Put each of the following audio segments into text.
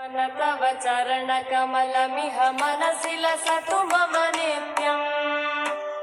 मन तव चरणकमलमिह मनसि लसतु मम नित्यम्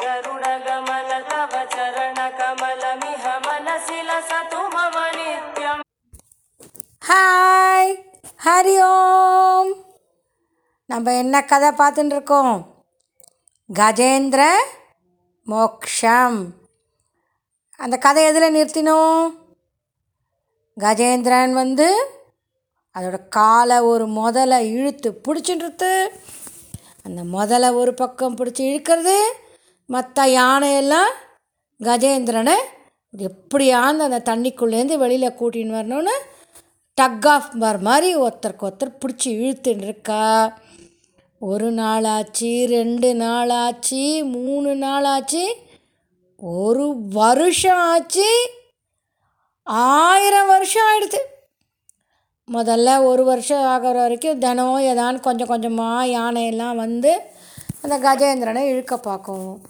गरुडगमन तव चरणकमलमिह मनसि लसतु मम नित्यम् ஹாய் ஹரி ஓம் நம்ம என்ன கதை பார்த்துட்டு இருக்கோம் கஜேந்திர மோக்ஷம் அந்த கதை எதில் நிறுத்தினோம் கஜேந்திரன் வந்து அதோட காலை ஒரு முதலை இழுத்து பிடிச்சின்றது அந்த முதலை ஒரு பக்கம் பிடிச்சி இழுக்கிறது மற்ற யானையெல்லாம் கஜேந்திரனை எப்படியாந்து அந்த தண்ணிக்குள்ளேருந்து வெளியில் கூட்டின்னு வரணும்னு டக் ஆஃப் பார் மாதிரி ஒருத்தருக்கு ஒருத்தர் பிடிச்சி இழுத்துன்னு இருக்கா ஒரு நாள் ஆச்சு ரெண்டு நாள் ஆச்சு மூணு நாள் ஆச்சு ஒரு வருஷம் ஆச்சு. ஆயிரம் வருஷம் ஆயிடுது. முதல்ல ஒரு வருஷம் ஆகிற வரைக்கும் தினமும் ஏதான்னு கொஞ்சம் கொஞ்சமாக யானையெல்லாம் வந்து அந்த கஜேந்திரனை இழுக்க பார்க்கும்.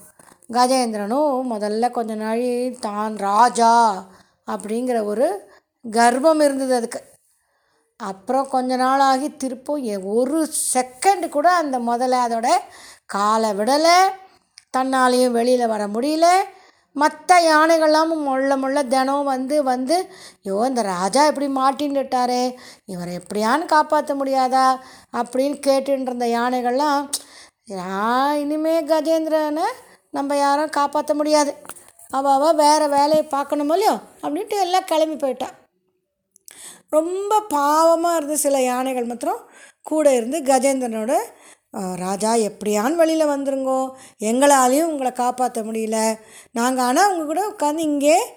கஜேந்திரனும் முதல்ல கொஞ்ச நாள் தான் ராஜா அப்படிங்கிற ஒரு கர்வம் இருந்தது அதுக்கு. அப்புறம் கொஞ்ச நாள் ஆகி திருப்பும் எ- ஒரு செகண்ட் கூட அந்த முதல்ல அதோட காலை விடலை. தன்னாலேயும் வெளியில் வர முடியல. மற்ற யானைகள்லாம் முள்ள முள்ள தினம் வந்து வந்து ஐயோ இந்த ராஜா இப்படி மாட்டின்னுட்டாரே இவரை எப்படியான்னு காப்பாற்ற முடியாதா? அப்படின்னு கேட்டுட்டு இருந்த யானைகள்லாம் நான் இனிமே கஜேந்திரனை நம்ம யாரும் காப்பாற்ற முடியாது. அவள் வேறு வேலையை பார்க்கணுமோ இல்லையோ? அப்படின்ட்டு எல்லாம் கிளம்பி போயிட்டா. ரொம்ப பாவமாக இருந்த சில யானைகள் மாத்திரம் கூட இருந்து கஜேந்திரனோட ராஜா எப்படியான்னு வழியில் வந்துருங்கோ. எங்களாலையும் உங்களை காப்பாற்ற முடியல. நாங்கள் ஆனால் உங்கள் கூட உட்காந்து இங்கே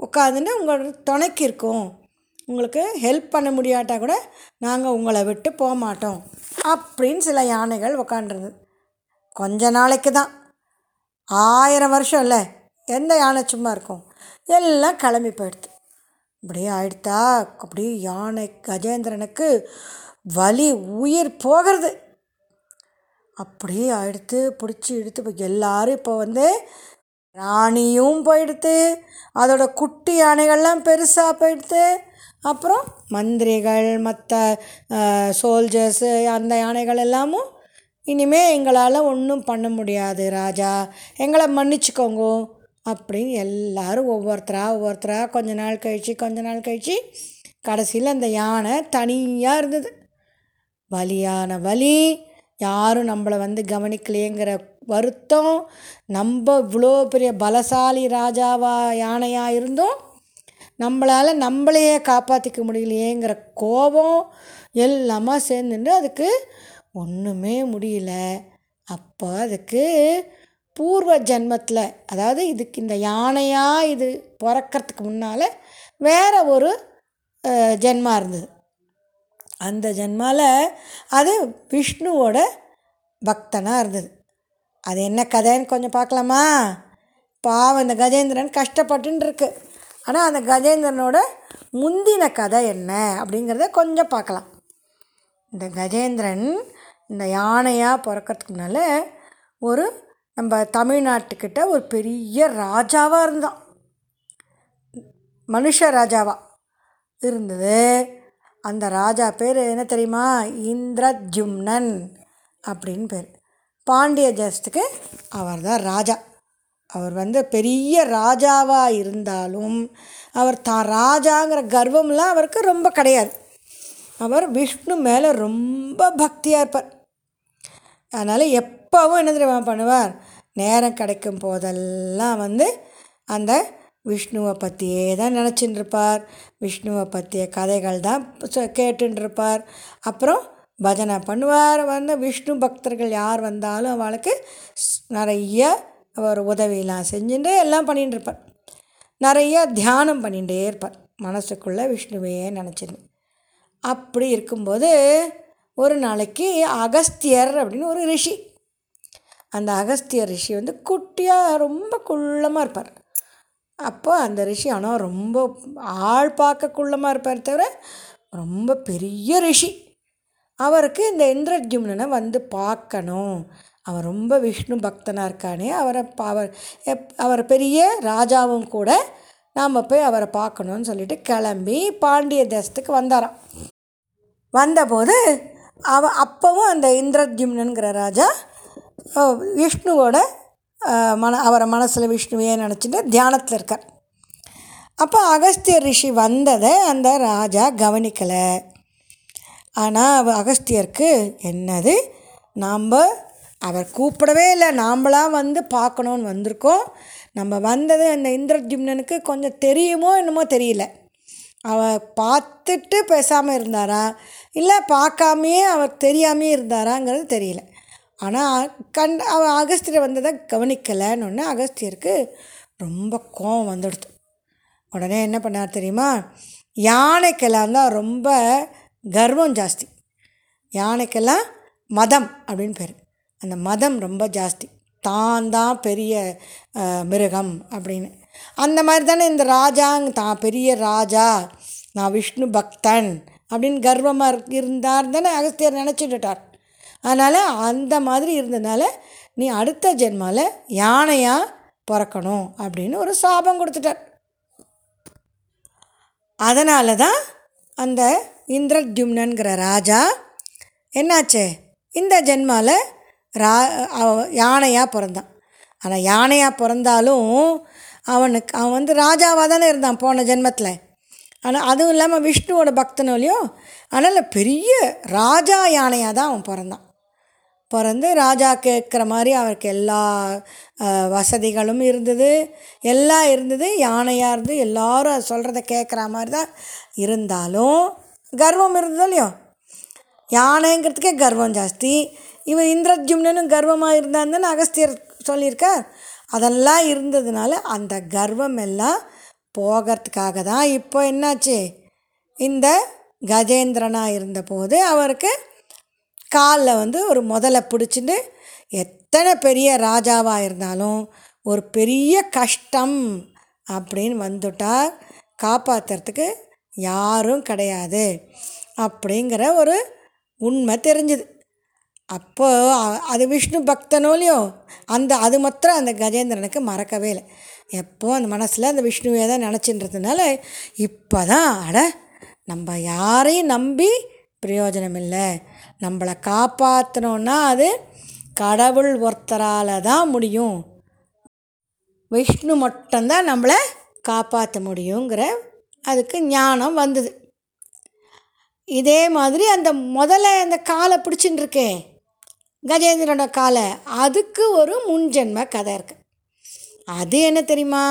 உட்காந்துன்னு உங்களோட துணைக்கு இருக்கோம். உங்களுக்கு ஹெல்ப் பண்ண முடியாட்டா கூட நாங்கள் உங்களை விட்டு போக மாட்டோம். அப்படின்னு சில யானைகள் உட்காண்டிருந்தது கொஞ்ச நாளைக்கு தான். ஆயிரம் வருஷம் இல்லை. எந்த யானை சும்மா இருக்கும்? எல்லாம் கிளம்பி போயிடுது. அப்படியே ஆயிடுத்தா அப்படியே யானை கஜேந்திரனுக்கு வலி உயிர் போகிறது. அப்படியே எடுத்து பிடிச்சி இழுத்து இப்போ எல்லாரும் இப்போ வந்து ராணியும் போயிடுத்து அதோட குட்டி யானைகள்லாம் பெருசாக போயிடுத்து அப்புறம் மந்திரிகள் மற்ற சோல்ஜர்ஸு அந்த யானைகள் எல்லாமும் இனிமே எங்களால் ஒன்றும் பண்ண முடியாது ராஜா. எங்களை மன்னிச்சுக்கோங்க அப்படின்னு எல்லாரும் ஒவ்வொருத்தராக ஒவ்வொருத்தராக கொஞ்ச நாள் கழித்து கொஞ்ச நாள் கழித்து கடைசியில் அந்த யானை தனியாக இருந்தது. வலியான வலி. யாரும் நம்மளை வந்து கவனிக்கலையேங்கிற வருத்தம் நம்ம இவ்வளோ பெரிய பலசாலி ராஜாவா யானையாக இருந்தும் நம்மளால் நம்மளையே காப்பாற்றிக்க முடியலையேங்கிற கோபம் எல்லாமே சேர்ந்துட்டு அதுக்கு ஒன்றுமே முடியல. அப்போ அதுக்கு பூர்வ ஜென்மத்தில் அதாவது இதுக்கு இந்த யானையாக இது பிறக்கறதுக்கு முன்னால் வேறு ஒரு ஜென்மா இருந்தது. அந்த ஜென்மால அது விஷ்ணுவோட பக்தனாக இருந்தது. அது என்ன கதைன்னு கொஞ்சம் பார்க்கலாமா? பாவம் இந்த கஜேந்திரன் கஷ்டப்பட்டுன்னு இருக்கு ஆனால் அந்த கஜேந்திரனோட முந்தின கதை என்ன அப்படிங்கிறத கொஞ்சம் பார்க்கலாம். இந்த கஜேந்திரன் இந்த யானையாக பிறக்கறதுக்கு முன்னால் ஒரு நம்ம தமிழ்நாட்டுக்கிட்ட ஒரு பெரிய ராஜாவாக இருந்தான். மனுஷ ராஜாவாக இருந்தது. அந்த ராஜா பேர் என்ன தெரியுமா? இந்திரஜும்னன் அப்படின்னு பேர். பாண்டிய தேசத்துக்கு அவர் தான் ராஜா. அவர் வந்து பெரிய ராஜாவாக இருந்தாலும் அவர் தான் ராஜாங்கிற கர்வம்லாம் அவருக்கு ரொம்ப கிடையாது. அவர் விஷ்ணு மேலே ரொம்ப பக்தியாக இருப்பார். அதனால் எப்போவும் என்ன தெரியுமா பண்ணுவார்? நேரம் கிடைக்கும் போதெல்லாம் வந்து அந்த விஷ்ணுவை பற்றியே தான் நினச்சின்னு இருப்பார் விஷ்ணுவை பற்றிய கதைகள் தான் கேட்டுன்னு இருப்பார் அப்புறம் பஜனை பண்ணுவார். வந்து விஷ்ணு பக்தர்கள் யார் வந்தாலும் அவளுக்கு ஸ்- நிறைய அவர் உதவியெல்லாம் செஞ்சுட்டு எல்லாம் பண்ணிகிட்டு இருப்பார் நிறைய தியானம் பண்ணிகிட்டே இருப்பார். மனசுக்குள்ளே விஷ்ணுவையே நினச்சின்னு. அப்படி இருக்கும்போது ஒரு நாளைக்கு அகஸ்தியர் அப்படின்னு ஒரு ரிஷி. அந்த அகஸ்தியர் ரிஷி வந்து குட்டியாக ரொம்ப குள்ளமாக இருப்பார். அப்போ அந்த ரிஷி ஆனால் ரொம்ப ஆள் பார்க்கக்குள்ளமாக இருப்பார் தவிர ரொம்ப பெரிய ரிஷி. அவருக்கு இந்த இந்திரஜும்னனை வந்து பார்க்கணும். அவர் ரொம்ப விஷ்ணு பக்தனாக இருக்கானே. அவரை பா- அவர் எப் அவர் பெரிய ராஜாவும் கூட நாம் போய் அவரை பார்க்கணுன்னு சொல்லிட்டு கிளம்பி பாண்டிய தேசத்துக்கு வந்தாராம். வந்தபோது அவ அப்போவும் அந்த இந்திரத்யும்னங்கிற ராஜா விஷ்ணுவோட மன அவரை மனசில் விஷ்ணுவையே நினச்சிட்டு தியானத்தில் இருக்கார். அப்போ அகஸ்தியர் ரிஷி வந்ததை அந்த ராஜா கவனிக்கலை. ஆனால் அகஸ்தியருக்கு என்னது? நாம் அவர் கூப்பிடவே இல்லை. நாம்ளாம் வந்து பார்க்கணுன்னு வந்திருக்கோம். நம்ம வந்தது அந்த இந்திரஜிம்னனுக்கு கொஞ்சம் தெரியுமோ என்னமோ தெரியல. அவர் பார்த்துட்டு பேசாமல் இருந்தாரா? இல்லை பார்க்காமையே அவர் தெரியாமையே இருந்தாராங்கிறது தெரியல. ஆனால் கண் அவன் அகஸ்தியர் வந்ததை கவனிக்கலைன்னு ஒன்று அகஸ்தியருக்கு ரொம்ப கோவம் வந்துடுது. உடனே என்ன பண்ணார் தெரியுமா? யானைக்கெல்லாம் தான் ரொம்ப கர்வம் ஜாஸ்தி. யானைக்கெல்லாம் மதம் அப்படின்னு பேர். அந்த மதம் ரொம்ப ஜாஸ்தி. தான் தான் பெரிய மிருகம் அப்படின்னு. அந்த மாதிரி தானே இந்த ராஜாங்க தான் பெரிய ராஜா நான் விஷ்ணு பக்தன் அப்படின்னு கர்வமாக இருந்தார் தானே அகஸ்தியர் நினச்சிட்டுட்டார் அதனால் அந்த மாதிரி இருந்ததுனால நீ அடுத்த ஜென்மாவில் யானையாக பிறக்கணும் அப்படின்னு ஒரு சாபம் கொடுத்துட்டார். அதனால தான் அந்த இந்திரத்யும்னங்கிற ராஜா என்னாச்சு? இந்த ஜென்மாவில் ரா அவ- யானையாக பிறந்தான். ஆனால் யானையாக பிறந்தாலும் அவனுக்கு அவன் வந்து ராஜாவாக தானே இருந்தான் போன ஜென்மத்தில். ஆனால் அதுவும் இல்லாமல் விஷ்ணுவோட பக்தனும் இல்லையோ? அதனால் பெரிய ராஜா யானையாக தான் அவன் பிறந்தான். பிறந்து ராஜா கேட்குற மாதிரி அவருக்கு எல்லா வசதிகளும் இருந்தது. எல்லாம் இருந்தது யானையாக இருந்து எல்லாரும் சொல்கிறத கேட்குற மாதிரி தான் இருந்தாலும் கர்வம் இருந்தது இல்லையோ? யானைங்கிறதுக்கே கர்வம் ஜாஸ்தி. இவன் இந்திரஜும்னனும் கர்வமாக இருந்தான்னு அகஸ்தியர் சொல்லியிருக்கார். அதெல்லாம் இருந்ததுனால அந்த கர்வம் எல்லாம் போகிறதுக்காக தான் இப்போ என்னாச்சு? இந்த கஜேந்திரனாக இருந்தபோது அவருக்கு காலில் வந்து ஒரு முதலை பிடிச்சிட்டு எத்தனை பெரிய ராஜாவாக இருந்தாலும் ஒரு பெரிய கஷ்டம் அப்படின்னு வந்துட்டால் காப்பாற்றுறதுக்கு யாரும் கிடையாது அப்படிங்கிற ஒரு உண்மை தெரிஞ்சுது. அப்போது அது விஷ்ணு பக்தனோ இல்லையோ அந்த அது மாத்திரம் அந்த கஜேந்திரனுக்கு மறக்கவே இல்லை. எப்போ அந்த மனசில் அந்த விஷ்ணுவே தான் நினச்சின்றதுனால இப்போ தான் அட நம்ம யாரையும் நம்பி பிரயோஜனம் இல்லை. நம்மளை காப்பாற்றணுன்னா அது கடவுள் ஒருத்தரால் தான் முடியும். விஷ்ணு மட்டும்தான் நம்மளை காப்பாற்ற முடியுங்கிற அதுக்கு ஞானம் வந்தது. இதே மாதிரி அந்த முதல்ல அந்த காலை பிடிச்சின்னு இருக்கே கஜேந்திரனோட காலை அதுக்கு ஒரு முன்ஜென்ம கதை இருக்குது அது என்ன தெரியுமா?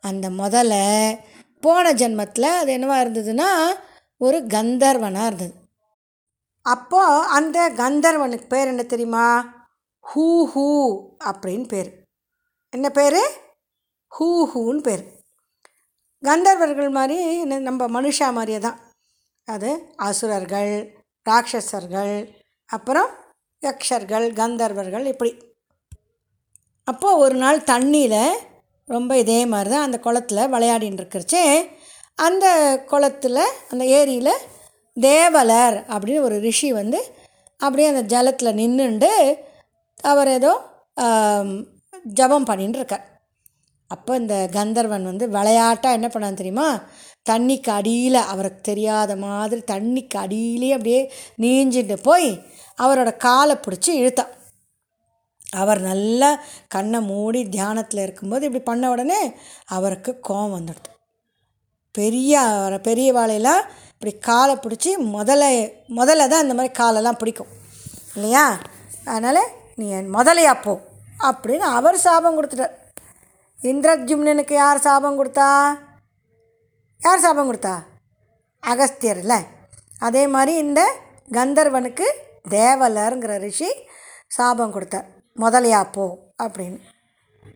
அந்த முதல்ல போன ஜென்மத்தில் அது என்னவாக இருந்ததுன்னா ஒரு கந்தர்வனாக இருந்தது. அப்போது அந்த கந்தர்வனுக்கு பேர் என்ன தெரியுமா? ஹூ ஹூ அப்படின்னு பேர். என்ன பேர்? ஹூ ஹூன்னு பேர். கந்தர்வர்கள் மாதிரி நம்ம மனுஷா மாதிரியே தான். அது அசுரர்கள் ராட்சசர்கள் அப்புறம் யக்ஷர்கள் கந்தர்வர்கள் இப்படி. அப்போது ஒரு நாள் தண்ணியில் ரொம்ப இதே மாதிரி தான் அந்த குளத்துல விளையாடின்னு இருக்கிறச்சே அந்த குளத்துல அந்த ஏரியில் தேவலர் அப்படின்னு ஒரு ரிஷி வந்து அப்படியே அந்த ஜலத்தில் நின்றுண்டு அவர் ஏதோ ஜபம் பண்ணின்னு இருக்கார் அப்போ இந்த கந்தர்வன் வந்து விளையாட்டாக என்ன பண்ணான் தெரியுமா? தண்ணிக்கு அடியில் அவருக்கு தெரியாத மாதிரி தண்ணிக்கு அடியிலே அப்படியே நீஞ்சிட்டு போய் அவரோட காலை பிடிச்சி இழுத்தான். அவர் நல்லா கண்ணை மூடி தியானத்தில் இருக்கும்போது இப்படி பண்ண உடனே அவருக்கு கோவம் வந்துடுது. பெரிய பெரிய வாழையெல்லாம் இப்படி காலை பிடிச்சி முதல்ல முதல்ல தான் இந்த மாதிரி காலெல்லாம் பிடிக்கும். இல்லையா? அதனால் நீ என் முதலையா போ அப்படின்னு அவர் சாபம் கொடுத்துட்டார். இந்திரஜும்னனுக்கு யார் சாபம் கொடுத்தா? யார் சாபம் கொடுத்தா? அகஸ்தியர் இல்லை. அதே மாதிரி இந்த கந்தர்வனுக்கு தேவலருங்கிற ரிஷி சாபம் கொடுத்தார். முதலையா போ அப்படின்னு.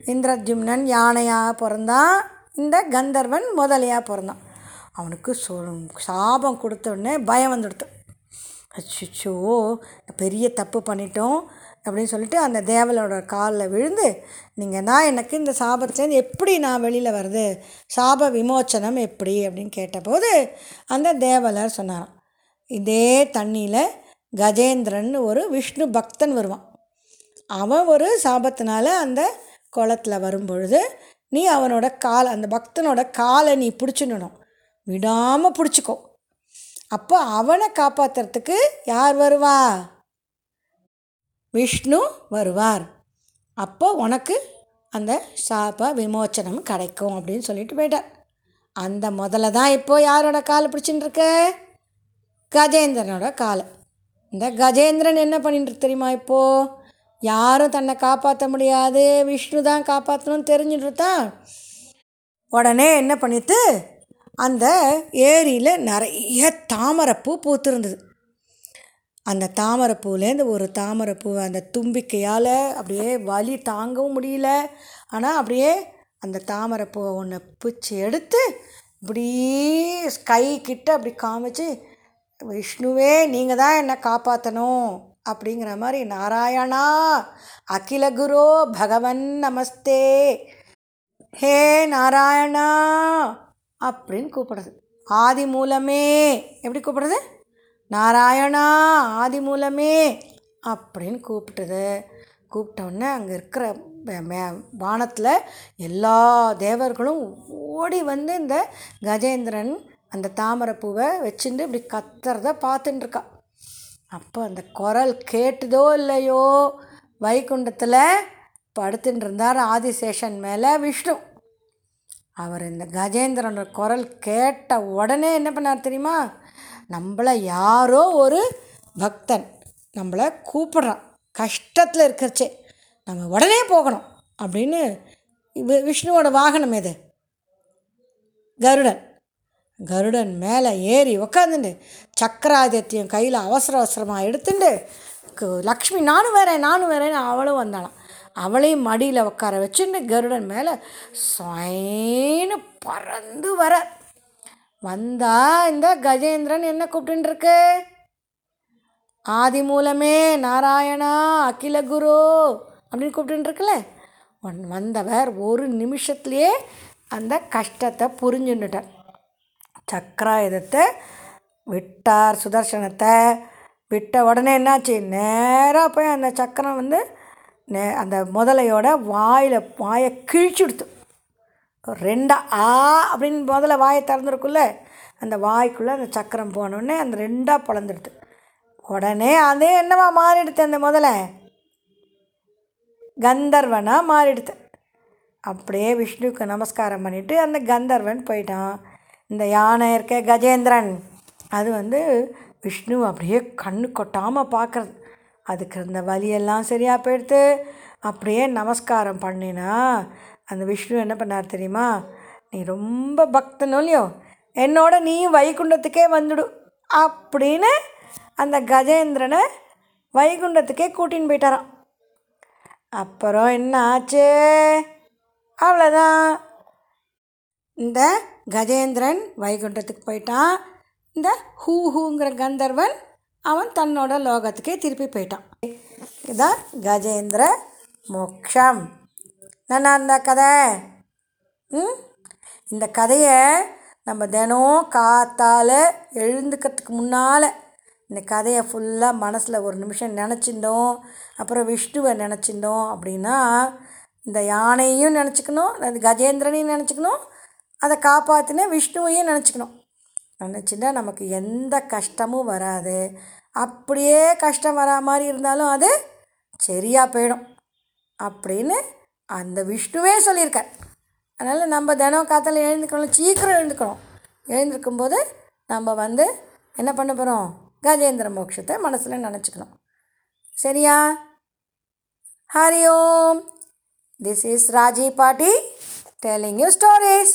இந்திரஜும்னன் யானையாக பிறந்தான். இந்த கந்தர்வன் முதலையாக பிறந்தான். அவனுக்கு சொ சாபம் கொடுத்தோடனே பயம் வந்துடுத்து. அச்சோ பெரிய தப்பு பண்ணிட்டோம் அப்படின்னு சொல்லிட்டு அந்த தேவலோட காலில் விழுந்து நீங்கள் நான் எனக்கு இந்த சாபத்துலேருந்து எப்படி நான் வெளியில் வருது சாப விமோச்சனம் எப்படி? அப்படின்னு கேட்டபோது அந்த தேவலர் சொன்னான் இதே தண்ணியில் கஜேந்திரன் ஒரு விஷ்ணு பக்தன் வருவான். அவன் ஒரு சாபத்தினால அந்த குளத்துல வரும்பொழுது நீ அவனோட கால் அந்த பக்தனோட காலை நீ பிடிச்சிடணும். விடாமல் பிடிச்சிக்கோ. அப்போ அவனை காப்பாற்றுறதுக்கு யார் வருவா? விஷ்ணு வருவார். அப்போ உனக்கு அந்த சாப விமோச்சனம் கிடைக்கும் அப்படின்னு சொல்லிட்டு போயிட்டார் அந்த முதல்ல தான் இப்போ யாரோட காலை பிடிச்சின்னு இருக்க கஜேந்திரனோட காலை. இந்த கஜேந்திரன் என்ன பண்ணிட்டு தெரியுமா இப்போது யாரும் தன்னை காப்பாற்ற முடியாது. விஷ்ணு தான் காப்பாற்றணும்னு தெரிஞ்சுட்டு தான் உடனே என்ன பண்ணிட்டு அந்த ஏரியில் நிறைய தாமரைப்பூ பூத்திருந்தது. அந்த தாமரைப்பூலேருந்து ஒரு தாமரைப்பூ அந்த தும்பிக்கையால் அப்படியே வலி தாங்கவும் முடியல. ஆனால் அப்படியே அந்த தாமரைப்பூவை ஒன்று பிச்சு எடுத்து இப்படி கை கிட்ட அப்படி காமிச்சு விஷ்ணுவே நீங்கள் தான் என்னை காப்பாற்றணும் அப்படிங்கிற மாதிரி நாராயணா அகில குரு பகவன் நமஸ்தே ஹே நாராயணா அப்படின்னு கூப்பிடுறது. ஆதி மூலமே. எப்படி கூப்பிடுறது? நாராயணா ஆதி மூலமே அப்படின்னு கூப்பிட்டது. கூப்பிட்டோன்னே அங்கே இருக்கிற மே- வானத்தில் எல்லா தேவர்களும் ஓடி வந்து இந்த கஜேந்திரன் அந்த தாமரை பூவை வச்சுட்டு இப்படி கத்துறத பார்த்துட்டுருக்கா அப்போ அந்த குரல் கேட்டுதோ இல்லையோ வைகுண்டத்தில் படுத்துட்டு இருந்தார் ஆதிசேஷன் மேலே விஷ்ணு. அவர் இந்த கஜேந்திரனோட குரல் கேட்ட உடனே என்ன பண்ணார் தெரியுமா? நம்மளை யாரோ ஒரு பக்தன் நம்மளை கூப்பிட்றான். கஷ்டத்தில் இருக்கிறச்சே நம்ம உடனே போகணும் அப்படின்னு விஷ்ணுவோட வாகனம் எது? கருடன். கருடன் மேலே ஏறி உக்காந்துண்டு சக்கராதித்யம் கையில் அவசர அவசரமாக எடுத்துட்டு லக்ஷ்மி நானும் வரேன் நானும் வரேன்னு அவளும் வந்தாளாம். அவளையும் மடியில் உட்கார வச்சுன்னு கருடன் மேலே சொயின்னு பறந்து வர. வந்தா இந்த கஜேந்திரன் என்ன கூப்பிட்டுருக்கு ஆதி மூலமே நாராயணா அகில குரு அப்படின்னு கூப்பிட்டுருக்குல்ல ஒன் வந்தவர் ஒரு நிமிஷத்துலேயே அந்த கஷ்டத்தை புரிஞ்சுட்டார் சக்கராயுதத்தை விட்டார் சுதர்சனத்தை விட்ட உடனே என்னாச்சு? நேராக போய் அந்த சக்கரம் வந்து நே அந்த முதலையோட வாயில் வாயை கிழிச்சுடுத்து. ரெண்டா ஆ அப்படின்னு முதல்ல வாயை திறந்துருக்குள்ள அந்த வாய்க்குள்ளே அந்த சக்கரம் போனோடனே அந்த ரெண்டாக பிளந்துடுது உடனே அதே என்னவா மாறிடுது அந்த முதல்ல கந்தர்வனாக மாறிடுது அப்படியே விஷ்ணுவுக்கு நமஸ்காரம் பண்ணிவிட்டு அந்த கந்தர்வன் போயிட்டான். இந்த யானை இருக்க கஜேந்திரன். அது வந்து விஷ்ணு அப்படியே கண்ணு கொட்டாமல் பார்க்குறது அதுக்கு இருந்த வலியெல்லாம் சரியாக போயிடுத்து. அப்படியே நமஸ்காரம் பண்ணினா அந்த விஷ்ணு என்ன பண்ணார் தெரியுமா? நீ ரொம்ப பக்தனும் இல்லையோ? என்னோட நீயும் வைகுண்டத்துக்கே வந்துடு அப்படின்னு அந்த கஜேந்திரனை வைகுண்டத்துக்கே கூட்டின்னு போயிட்டாரான் அப்புறம் என்ன ஆச்சு? அவ்வளோதான் இந்த கஜேந்திரன் வைகுண்டத்துக்கு போயிட்டான். இந்த ஹூ ஹூங்கிற கந்தர்வன் அவன் தன்னோட லோகத்துக்கே திருப்பி போயிட்டான். இதுதான் கஜேந்திர மோக்ஷம். நல்லா இருந்த கதை? ம்? இந்த கதையை நம்ம தினம் காத்தால் எழுந்துக்கிறதுக்கு முன்னால் இந்த கதையை ஃபுல்லாக மனசில் ஒரு நிமிஷம் நினச்சிருந்தோம். அப்புறம் விஷ்ணுவை நினச்சிருந்தோம் அப்படின்னா இந்த யானையும் நினச்சிக்கணும் அது கஜேந்திரனையும் நினச்சிக்கணும் அதை காப்பாற்றின விஷ்ணுவையும் நினச்சிக்கணும். நினச்சிட்டா நமக்கு எந்த கஷ்டமும் வராது. அப்படியே கஷ்டம் வரா மாதிரி இருந்தாலும் அது சரியாக போயிடும் அப்படின்னு அந்த விஷ்ணுவே சொல்லியிருக்கார். அதனால் நம்ம தினம் காத்தால எழுந்துக்கணும் சீக்கிரம் எழுந்துக்கணும். எழுந்திருக்கும்போது நம்ம வந்து என்ன பண்ண போகிறோம் கஜேந்திர மோட்சத்தை மனசில் நினச்சிக்கணும். சரியா? Hari Om. This is Raji Paati telling you stories